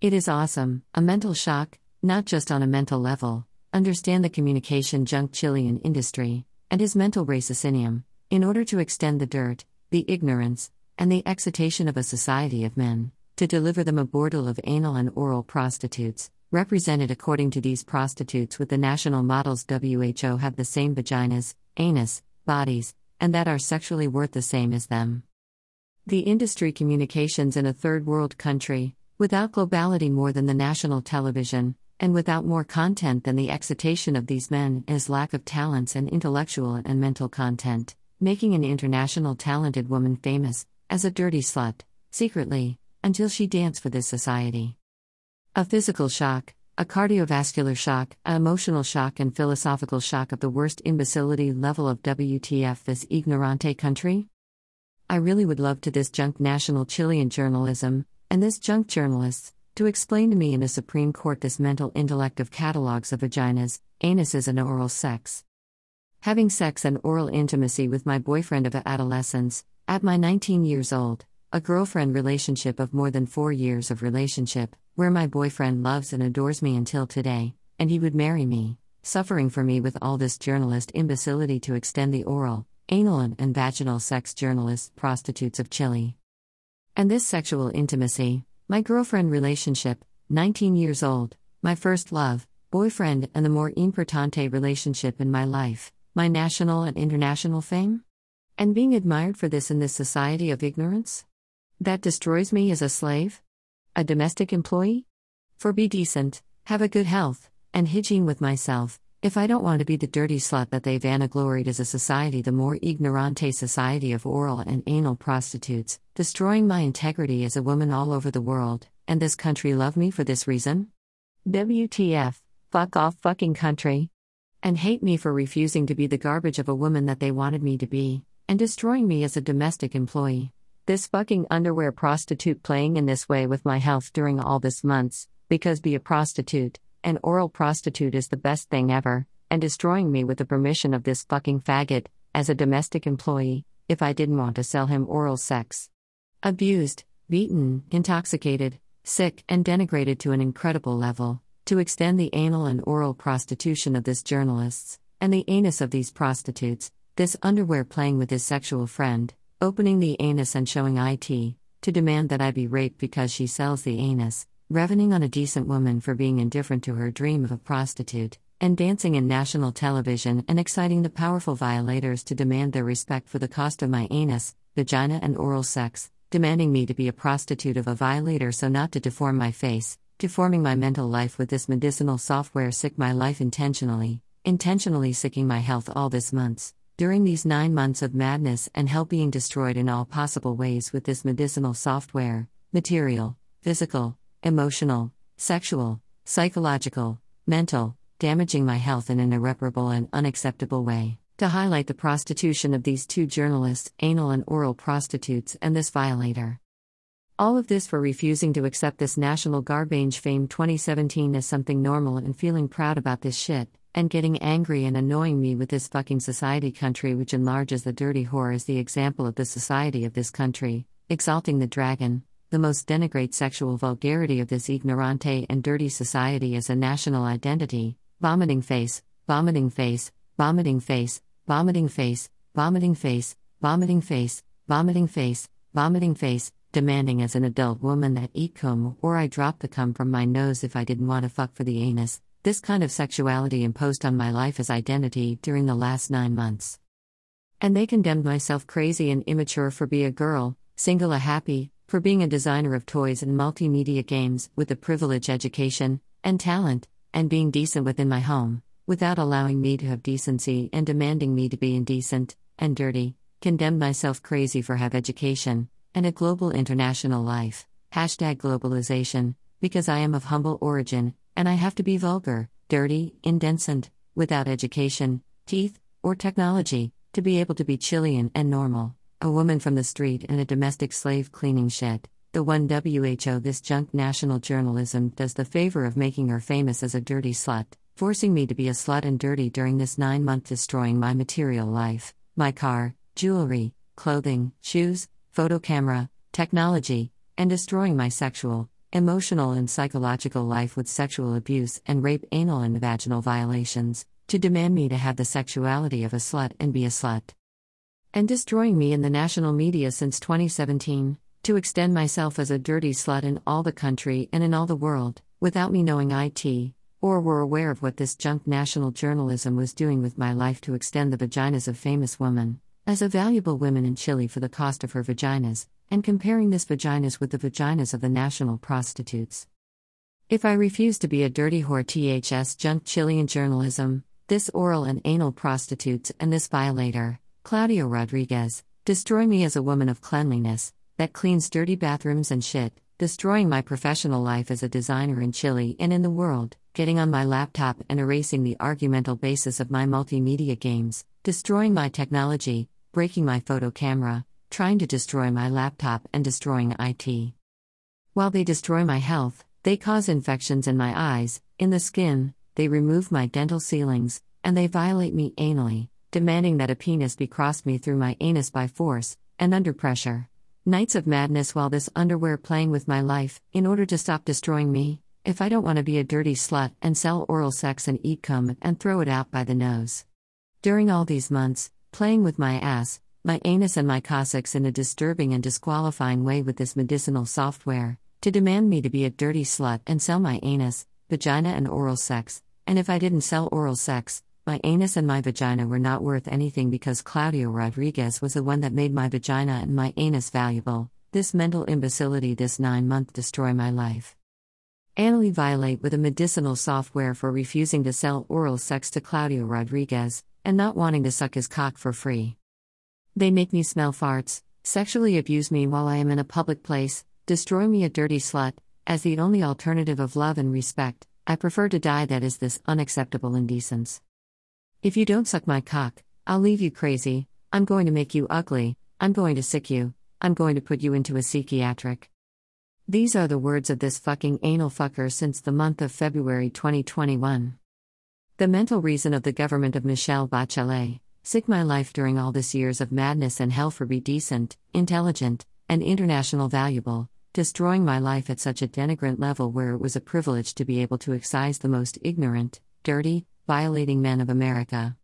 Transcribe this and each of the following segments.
It is awesome, a mental shock, not just on a mental level. Understand the communication junk Chilean industry, and his mental raciocinum, in order to extend the dirt, the ignorance, and the excitation of a society of men, to deliver them a bordel of anal and oral prostitutes, represented according to these prostitutes with the national models WHO have the same vaginas, anus, bodies, and that are sexually worth the same as them. The industry communications in a third world country, without globality more than the national television, and without more content than the excitation of these men is lack of talents and intellectual and mental content, making an international talented woman famous as a dirty slut, secretly, until she dance for this society. A physical shock, a cardiovascular shock, a emotional shock and philosophical shock of the worst imbecility level of WTF this ignorante country? I really would love to this junk national Chilean journalism, and this junk journalists, to explain to me in a Supreme Court this mental intellect of catalogs of vaginas, anuses, and oral sex. Having sex and oral intimacy with my boyfriend of adolescence, at my 19 years old, a girlfriend relationship of more than four years of relationship, where my boyfriend loves and adores me until today, and he would marry me, suffering for me with all this journalist imbecility to extend the oral, anal, and vaginal sex journalists, prostitutes of Chile. And this sexual intimacy, my girlfriend relationship, 19 years old, my first love, boyfriend, and the more importante relationship in my life, my national and international fame? And being admired for this in this society of ignorance? That destroys me as a slave? A domestic employee? For be decent, have a good health, and hygiene with myself, if I don't want to be the dirty slut that they vanagloried as a society, the more ignorante society of oral and anal prostitutes, destroying my integrity as a woman all over the world, and this country love me for this reason? WTF, fuck off fucking country. And hate me for refusing to be the garbage of a woman that they wanted me to be, and destroying me as a domestic employee. This fucking underwear prostitute playing in this way with my health during all this months, because be a prostitute, an oral prostitute is the best thing ever, and destroying me with the permission of this fucking faggot, as a domestic employee, if I didn't want to sell him oral sex. Abused, beaten, intoxicated, sick, and denigrated to an incredible level, to extend the anal and oral prostitution of this journalists, and the anus of these prostitutes, this underwear playing with his sexual friend, opening the anus and showing IT, to demand that I be raped because she sells the anus, revening on a decent woman for being indifferent to her dream of a prostitute, and dancing in national television and exciting the powerful violators to demand their respect for the cost of my anus, vagina, and oral sex, demanding me to be a prostitute of a violator so not to deform my face, deforming my mental life with this medicinal software, sick my life intentionally, intentionally sicking my health all this months. During these nine months of madness and hell being destroyed in all possible ways with this medicinal software, material, physical, emotional, sexual, psychological, mental, damaging my health in an irreparable and unacceptable way. To highlight the prostitution of these two journalists, anal and oral prostitutes, and this violator. All of this for refusing to accept this National Garbage Fame 2017 as something normal and feeling proud about this shit, and getting angry and annoying me with this fucking society country which enlarges the dirty whore as the example of the society of this country, exalting the dragon, the most denigrate sexual vulgarity of this ignorante and dirty society as a national identity, vomiting face, vomiting face, vomiting face, vomiting face, vomiting face, vomiting face, vomiting face, vomiting face, demanding as an adult woman that eat cum or I drop the cum from my nose if I didn't want to fuck for the anus, this kind of sexuality imposed on my life as identity during the last nine months. And they condemned myself crazy and immature for be a girl, single a happy, for being a designer of toys and multimedia games with a privilege education and talent, and being decent within my home, without allowing me to have decency and demanding me to be indecent and dirty, condemned myself crazy for have education and a global international life. Hashtag globalization, because I am of humble origin, and I have to be vulgar, dirty, indecent, without education, teeth, or technology, to be able to be Chilean and normal a woman from the street and a domestic slave cleaning shed. The one WHO this junk national journalism does the favor of making her famous as a dirty slut, forcing me to be a slut and dirty during this nine month destroying my material life, my car, jewelry, clothing, shoes, photo camera, technology, and destroying my sexual, emotional and psychological life with sexual abuse and rape, anal and vaginal violations, to demand me to have the sexuality of a slut and be a slut. And destroying me in the national media since 2017, to extend myself as a dirty slut in all the country and in all the world, without me knowing IT, or were aware of what this junk national journalism was doing with my life to extend the vaginas of famous women, as a valuable women in Chile for the cost of her vaginas, and comparing this vaginas with the vaginas of the national prostitutes. If I refuse to be a dirty whore THS junk Chilean journalism, this oral and anal prostitutes and this violator, Claudio Rodriguez, destroy me as a woman of cleanliness, that cleans dirty bathrooms and shit, destroying my professional life as a designer in Chile and in the world, getting on my laptop and erasing the argumental basis of my multimedia games, destroying my technology, breaking my photo camera, trying to destroy my laptop and destroying IT. While they destroy my health, they cause infections in my eyes, in the skin, they remove my dental ceilings, and they violate me anally, demanding that a penis be crossed me through my anus by force, and under pressure. Nights of madness while this underwear playing with my life, in order to stop destroying me, if I don't want to be a dirty slut and sell oral sex and eat cum and throw it out by the nose. During all these months, playing with my ass, my anus and my Cossacks in a disturbing and disqualifying way with this medicinal software, to demand me to be a dirty slut and sell my anus, vagina, and oral sex, and if I didn't sell oral sex, my anus and my vagina were not worth anything because Claudio Rodriguez was the one that made my vagina and my anus valuable. This mental imbecility, this nine month destroy my life. Anally violate with a medicinal software for refusing to sell oral sex to Claudio Rodriguez, and not wanting to suck his cock for free. They make me smell farts, sexually abuse me while I am in a public place, destroy me a dirty slut, as the only alternative of love and respect. I prefer to die that is this unacceptable indecence. If you don't suck my cock, I'll leave you crazy, I'm going to make you ugly, I'm going to sick you, I'm going to put you into a psychiatric. These are the words of this fucking anal fucker since the month of February 2021. The mental reason of the government of Michelle Bachelet, Sick my life during all this years of madness and hell for be decent, intelligent, and international valuable, destroying my life at such a denigrant level where it was a privilege to be able to excise the most ignorant, dirty, violating men of America.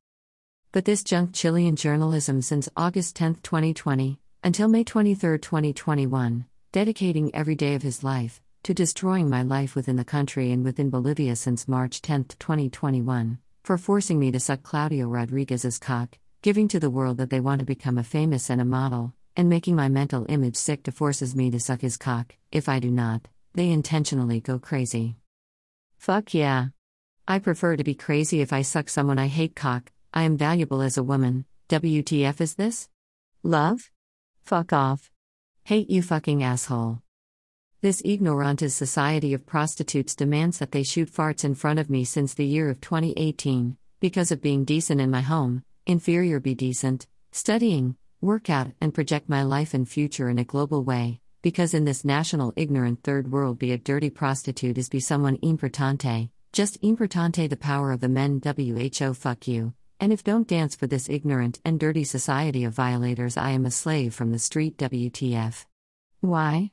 But this junk Chilean journalism since August 10, 2020, until May 23, 2021, dedicating every day of his life to destroying my life within the country and within Bolivia since March 10, 2021 for forcing me to suck Claudio Rodriguez's cock, giving to the world that they want to become a famous and a model, and making my mental image sick to forces me to suck his cock. If I do not, they intentionally go crazy. Fuck yeah. I prefer to be crazy if I suck someone I hate cock. I am valuable as a woman. WTF is this? Love? Fuck off. Hate you fucking asshole. This ignorantes society of prostitutes demands that they shoot farts in front of me since the year of 2018, because of being decent in my home, inferior be decent, studying, work out, and project my life and future in a global way, because in this national ignorant third world be a dirty prostitute is be someone importante, just importante the power of the men WHO fuck you, and if don't dance for this ignorant and dirty society of violators I am a slave from the street WTF. Why?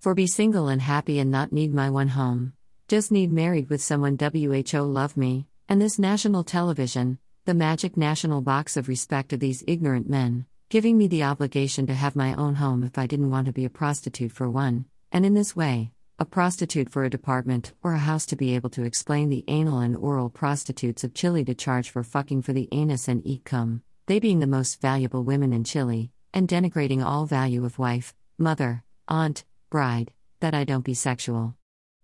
For be single and happy and not need my one home. Just need married with someone WHO love me, and this national television, the magic national box of respect of these ignorant men, giving me the obligation to have my own home if I didn't want to be a prostitute for one, and in this way, a prostitute for a department or a house to be able to explain the anal and oral prostitutes of Chile to charge for fucking for the anus and eat cum, they being the most valuable women in Chile, and denigrating all value of wife, mother, aunt, bride, that I don't be sexual.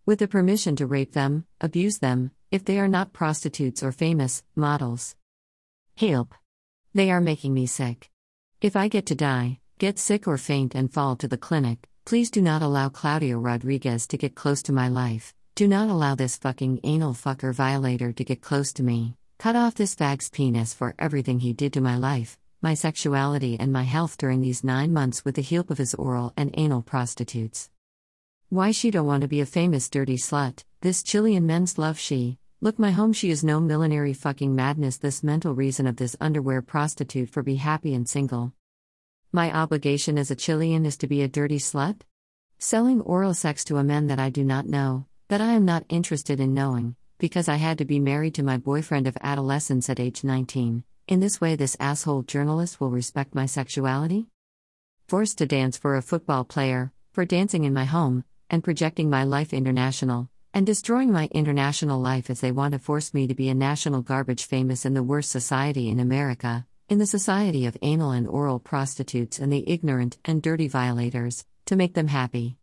With the permission to rape them, abuse them, if they are not prostitutes or famous models. Help. They are making me sick. If I get to die, get sick or faint and fall to the clinic, please do not allow Claudio Rodriguez to get close to my life. Do not allow this fucking anal fucker violator to get close to me. Cut off this fag's penis for everything he did to my life my sexuality, and my health during these nine months with the help of his oral and anal prostitutes. Why she don't want to be a famous dirty slut, this Chilean men's love she, look my home she is no millinery fucking madness this mental reason of this underwear prostitute for be happy and single. My obligation as a Chilean is to be a dirty slut? Selling oral sex to a man that I do not know, that I am not interested in knowing, because I had to be married to my boyfriend of adolescence at age 19. In this way, this asshole journalist will respect my sexuality? Forced to dance for a football player, for dancing in my home, and projecting my life international, and destroying my international life as they want to force me to be a national garbage famous in the worst society in America, in the society of anal and oral prostitutes and the ignorant and dirty violators, to make them happy.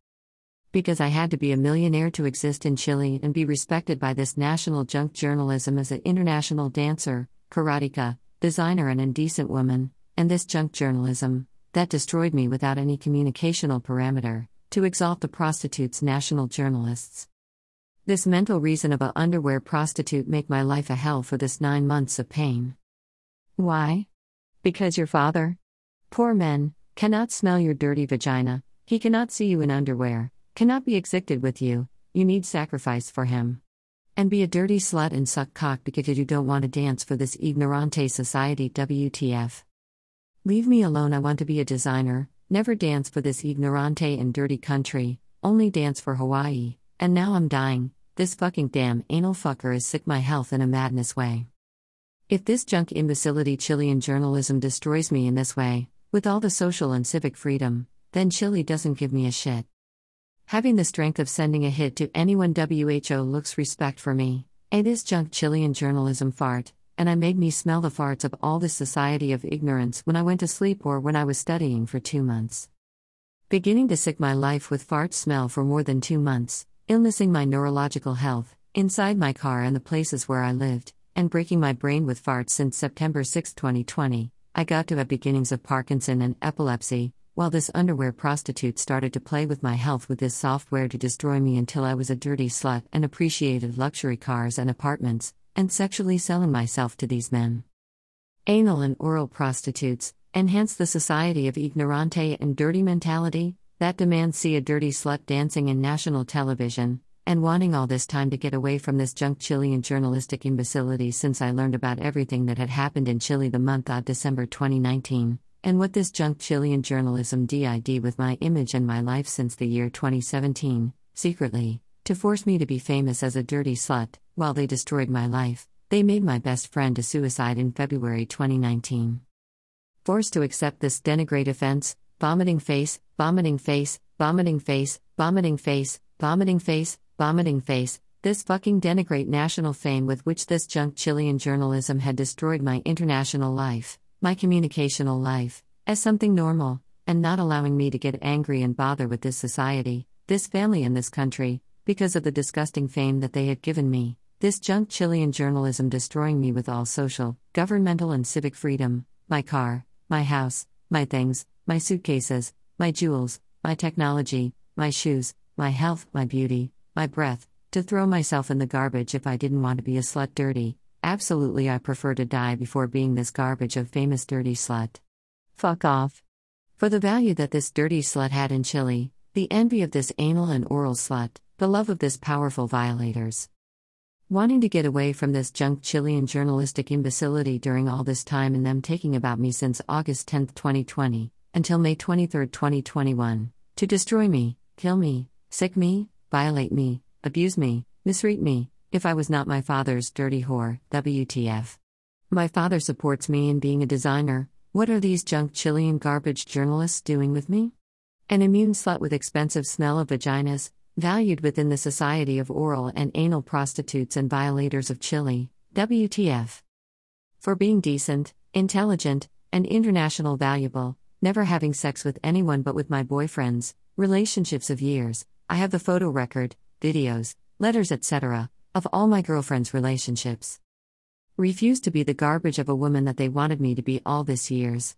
Because I had to be a millionaire to exist in Chile and be respected by this national junk journalism as an international dancer, karateka, designer, and indecent woman, and this junk journalism, that destroyed me without any communicational parameter, to exalt the prostitutes national journalists. This mental reason of a underwear prostitute make my life a hell for this 9 months of pain. Why? Because your father poor men cannot smell your dirty vagina, he cannot see you in underwear, cannot be excited with you, you need sacrifice for him. And be a dirty slut and suck cock because you don't want to dance for this ignorante society WTF. Leave me alone. I want to be a designer, never dance for this ignorante and dirty country, only dance for Hawaii. And now I'm dying. This fucking damn anal fucker is sick my health in a madness way. If this junk imbecility Chilean journalism destroys me in this way, with all the social and civic freedom, then Chile doesn't give me a shit. Having the strength of sending a hit to anyone WHO looks respect for me. A this junk Chilean journalism fart, and I made me smell the farts of all this society of ignorance when I went to sleep or when I was studying for two months. Beginning to sick my life with fart smell for more than two months, illnessing my neurological health, inside my car and the places where I lived, and breaking my brain with farts since September 6, 2020, I got to have beginnings of Parkinson and epilepsy, while this underwear prostitute started to play with my health with this software to destroy me until I was a dirty slut and appreciated luxury cars and apartments, and sexually selling myself to these men. Anal and oral prostitutes enhance the society of ignorante and dirty mentality that demands see a dirty slut dancing in national television, and wanting all this time to get away from this junk Chilean journalistic imbecility since I learned about everything that had happened in Chile the month of December 2019, and what this junk Chilean journalism did with my image and my life since the year 2017, secretly, to force me to be famous as a dirty slut, while they destroyed my life, they made my best friend a suicide in February 2019. Forced to accept this denigrate offense, vomiting face, vomiting face, vomiting face, vomiting face, vomiting face, vomiting face, this fucking denigrate national fame with which this junk Chilean journalism had destroyed my international life, my communicational life, as something normal, and not allowing me to get angry and bother with this society, this family, and this country, because of the disgusting fame that they had given me. This junk Chilean journalism destroying me with all social, governmental, and civic freedom my car, my house, my things, my suitcases, my jewels, my technology, my shoes, my health, my beauty, my breath, to throw myself in the garbage if I didn't want to be a slut dirty. Absolutely, I prefer to die before being this garbage of famous dirty slut. Fuck off. For the value that this dirty slut had in Chile, the envy of this anal and oral slut, the love of this powerful violators. Wanting to get away from this junk Chilean journalistic imbecility during all this time and them taking about me since August 10, 2020, until May 23, 2021, to destroy me, kill me, sick me, violate me, abuse me, misread me, if I was not my father's dirty whore, WTF. My father supports me in being a designer, what are these junk Chilean garbage journalists doing with me? An immune slut with expensive smell of vaginas, valued within the society of oral and anal prostitutes and violators of Chile, WTF. For being decent, intelligent, and international valuable, never having sex with anyone but with my boyfriends, relationships of years, I have the photo record, videos, letters, etc., of all my girlfriends' relationships. Refused to be the garbage of a woman that they wanted me to be all this years.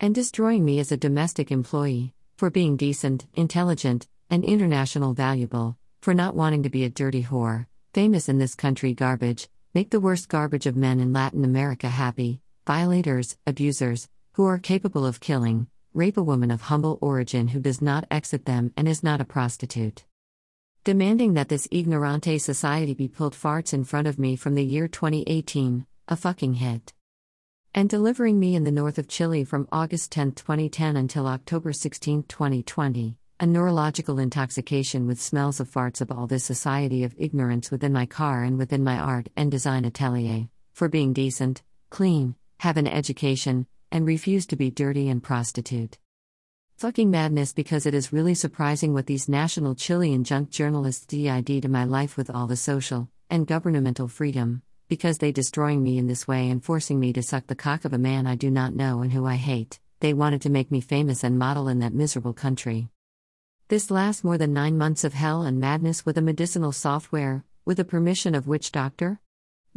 And destroying me as a domestic employee, for being decent, intelligent, and international valuable, for not wanting to be a dirty whore, famous in this country garbage, make the worst garbage of men in Latin America happy, violators, abusers, who are capable of killing, rape a woman of humble origin who does not exit them and is not a prostitute. Demanding that this ignorante society be pulled farts in front of me from the year 2018, a fucking hit. And delivering me in the north of Chile from August 10, 2010 until October 16, 2020 a neurological intoxication with smells of farts of all this society of ignorance within my car and within my art and design atelier, for being decent, clean, have an education, and refuse to be dirty and prostitute. Fucking madness because it is really surprising what these national Chilean junk journalists did to my life with all the social and governmental freedom, because they destroying me in this way and forcing me to suck the cock of a man I do not know and who I hate. They wanted to make me famous and model in that miserable country. This lasts more than nine months of hell and madness with a medicinal software, with the permission of which doctor?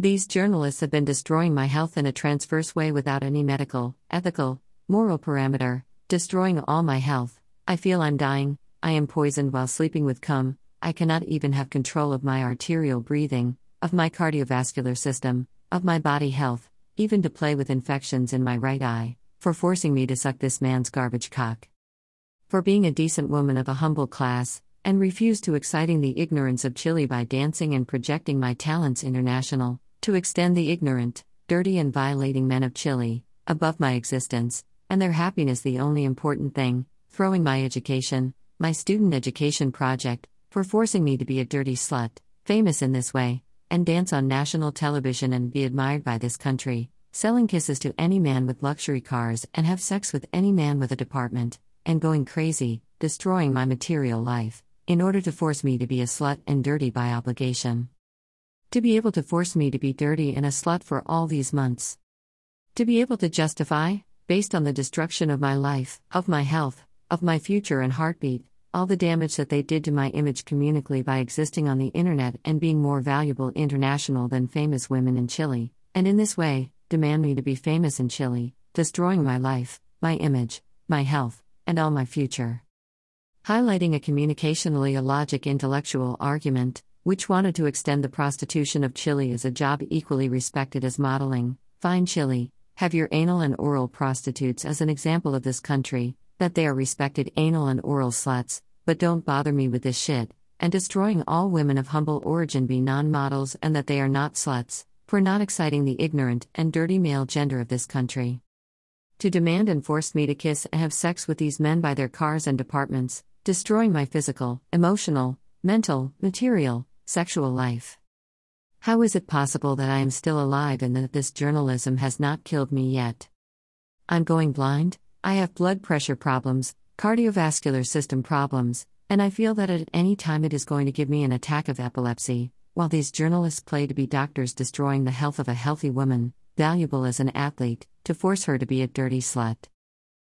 These journalists have been destroying my health in a transverse way without any medical, ethical, moral parameter, destroying all my health. I feel I'm dying, I am poisoned while sleeping with cum, I cannot even have control of my arterial breathing, of my cardiovascular system, of my body health, even to play with infections in my right eye, for forcing me to suck this man's garbage cock. For being a decent woman of a humble class, and refuse to exciting the ignorance of Chile by dancing and projecting my talents international, to extend the ignorant, dirty, and violating men of Chile, above my existence, and their happiness the only important thing, throwing my education, my student education project, for forcing me to be a dirty slut, famous in this way, and dance on national television and be admired by this country, selling kisses to any man with luxury cars and have sex with any man with a department and going crazy, destroying my material life, in order to force me to be a slut and dirty by obligation. To be able to force me to be dirty and a slut for all these months. To be able to justify, based on the destruction of my life, of my health, of my future and heartbeat, all the damage that they did to my image communically by existing on the internet and being more valuable international than famous women in Chile, and in this way, demand me to be famous in Chile, destroying my life, my image, my health, and all my future. Highlighting a communicationally illogic intellectual argument, which wanted to extend the prostitution of Chile as a job equally respected as modeling, fine Chile, have your anal and oral prostitutes as an example of this country, that they are respected anal and oral sluts, but don't bother me with this shit, and destroying all women of humble origin be non models and that they are not sluts, for not exciting the ignorant and dirty male gender of this country. To demand and force me to kiss and have sex with these men by their cars and departments, destroying my physical, emotional, mental, material, sexual life. How is it possible that I am still alive and that this journalism has not killed me yet? I'm going blind, I have blood pressure problems, cardiovascular system problems, and I feel that at any time it is going to give me an attack of epilepsy, while these journalists play to be doctors destroying the health of a healthy woman, valuable as an athlete, to force her to be a dirty slut.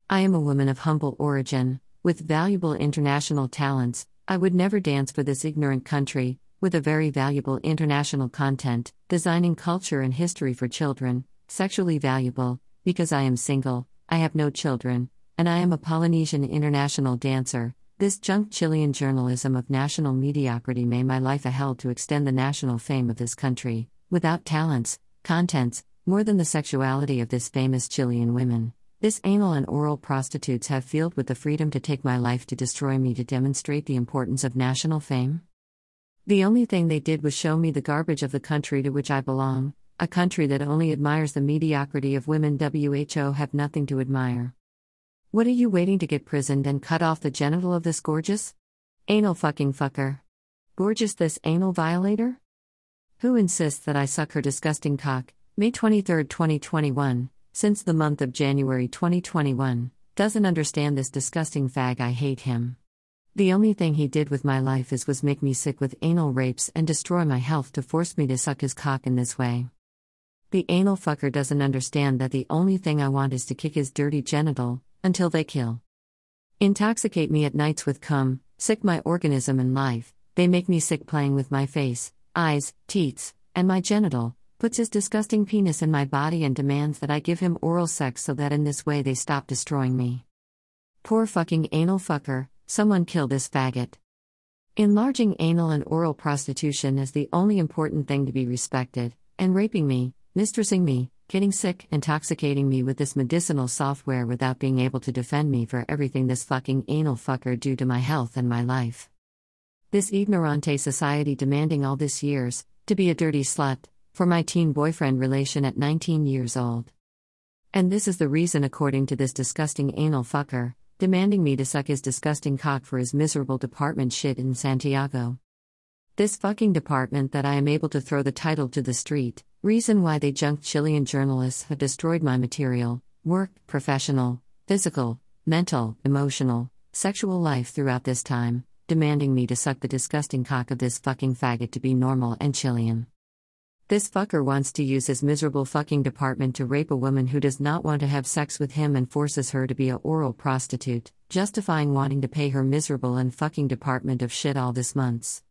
I am a woman of humble origin, with valuable international talents. I would never dance for this ignorant country, with a very valuable international content, designing culture and history for children, sexually valuable, because I am single, I have no children, and I am a Polynesian international dancer. This junk Chilean journalism of national mediocrity may my life a hell to extend the national fame of this country, without talents, contents, more than the sexuality of this famous Chilean women, this anal and oral prostitutes have filled with the freedom to take my life to destroy me to demonstrate the importance of national fame? The only thing they did was show me the garbage of the country to which I belong, a country that only admires the mediocrity of women WHO have nothing to admire. What are you waiting to get prisoned and cut off the genital of this gorgeous? Anal fucking fucker. Gorgeous this anal violator? Who insists that I suck her disgusting cock, May 23, 2021, since the month of January 2021, doesn't understand this disgusting fag I hate him. The only thing he did with my life is was make me sick with anal rapes and destroy my health to force me to suck his cock in this way. The anal fucker doesn't understand that the only thing I want is to kick his dirty genital, until they kill. Intoxicate me at nights with cum, sick my organism and life, they make me sick playing with my face, eyes, teats, and my genital, puts his disgusting penis in my body and demands that I give him oral sex so that in this way they stop destroying me. Poor fucking anal fucker, someone kill this faggot. Enlarging anal and oral prostitution is the only important thing to be respected, and raping me, mistressing me, getting sick, intoxicating me with this medicinal software without being able to defend me for everything this fucking anal fucker do to my health and my life. This ignorante society demanding all this years, to be a dirty slut, for my teen boyfriend relation at 19 years old. And this is the reason, according to this disgusting anal fucker, demanding me to suck his disgusting cock for his miserable department shit in Santiago. This fucking department that I am able to throw the title to the street, reason why they junked Chilean journalists have destroyed my material, work, professional, physical, mental, emotional, sexual life throughout this time, demanding me to suck the disgusting cock of this fucking faggot to be normal and Chilean. This fucker wants to use his miserable fucking department to rape a woman who does not want to have sex with him and forces her to be a oral prostitute, justifying wanting to pay her miserable and fucking department of shit all this months.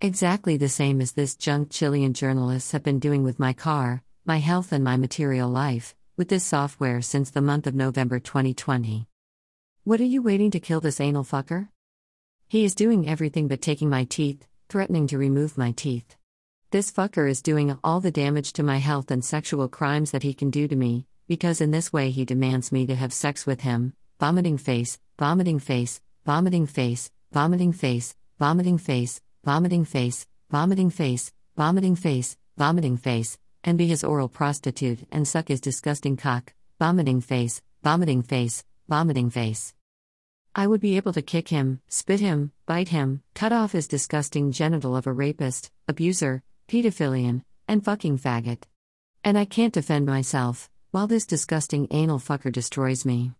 Exactly the same as this junk Chilean journalists have been doing with my car, my health, and my material life, with this software since the month of November 2020. What are you waiting to kill this anal fucker? He is doing everything but taking my teeth, threatening to remove my teeth. This fucker is doing all the damage to my health and sexual crimes that he can do to me, because in this way he demands me to have sex with him. Vomiting face, vomiting face, vomiting face, vomiting face, vomiting face, vomiting face, vomiting face, vomiting face, vomiting face, and be his oral prostitute and suck his disgusting cock. Vomiting face, vomiting face, vomiting face. I would be able to kick him, spit him, bite him, cut off his disgusting genital of a rapist, abuser, pedophilian, and fucking faggot. And I can't defend myself, while this disgusting anal fucker destroys me.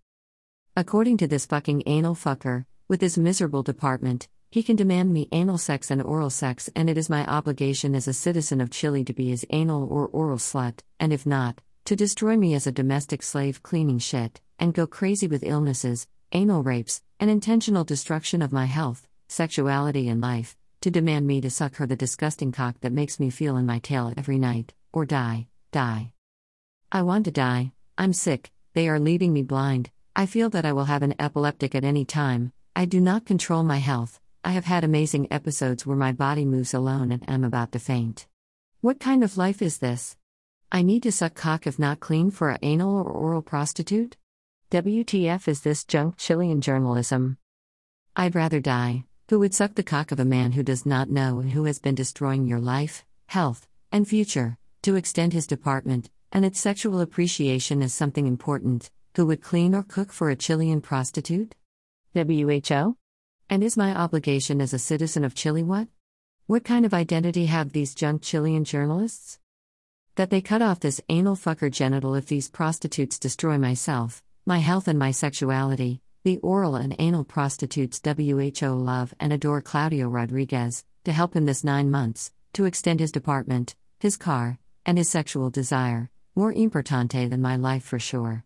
According to this fucking anal fucker, with his miserable department, he can demand me anal sex and oral sex, and it is my obligation as a citizen of Chile to be his anal or oral slut, and if not, to destroy me as a domestic slave cleaning shit, and go crazy with illnesses, anal rapes, and intentional destruction of my health, sexuality, and life, to demand me to suck her the disgusting cock that makes me feel in my tail every night, or die, die. I want to die, I'm sick, they are leaving me blind, I feel that I will have an epileptic at any time, I do not control my health, I have had amazing episodes where my body moves alone and I'm about to faint. What kind of life is this? I need to suck cock if not clean for a anal or oral prostitute? WTF is this junk Chilean journalism? I'd rather die. Who would suck the cock of a man who does not know and who has been destroying your life, health, and future, to extend his department, and its sexual appreciation as something important? Who would clean or cook for a Chilean prostitute? WHO? And is my obligation as a citizen of Chile what? What kind of identity have these junk Chilean journalists? That they cut off this anal fucker genital if these prostitutes destroy myself, my health, and my sexuality, the oral and anal prostitutes WHO love and adore Claudio Rodriguez, to help him this nine months, to extend his department, his car, and his sexual desire, more importante than my life for sure.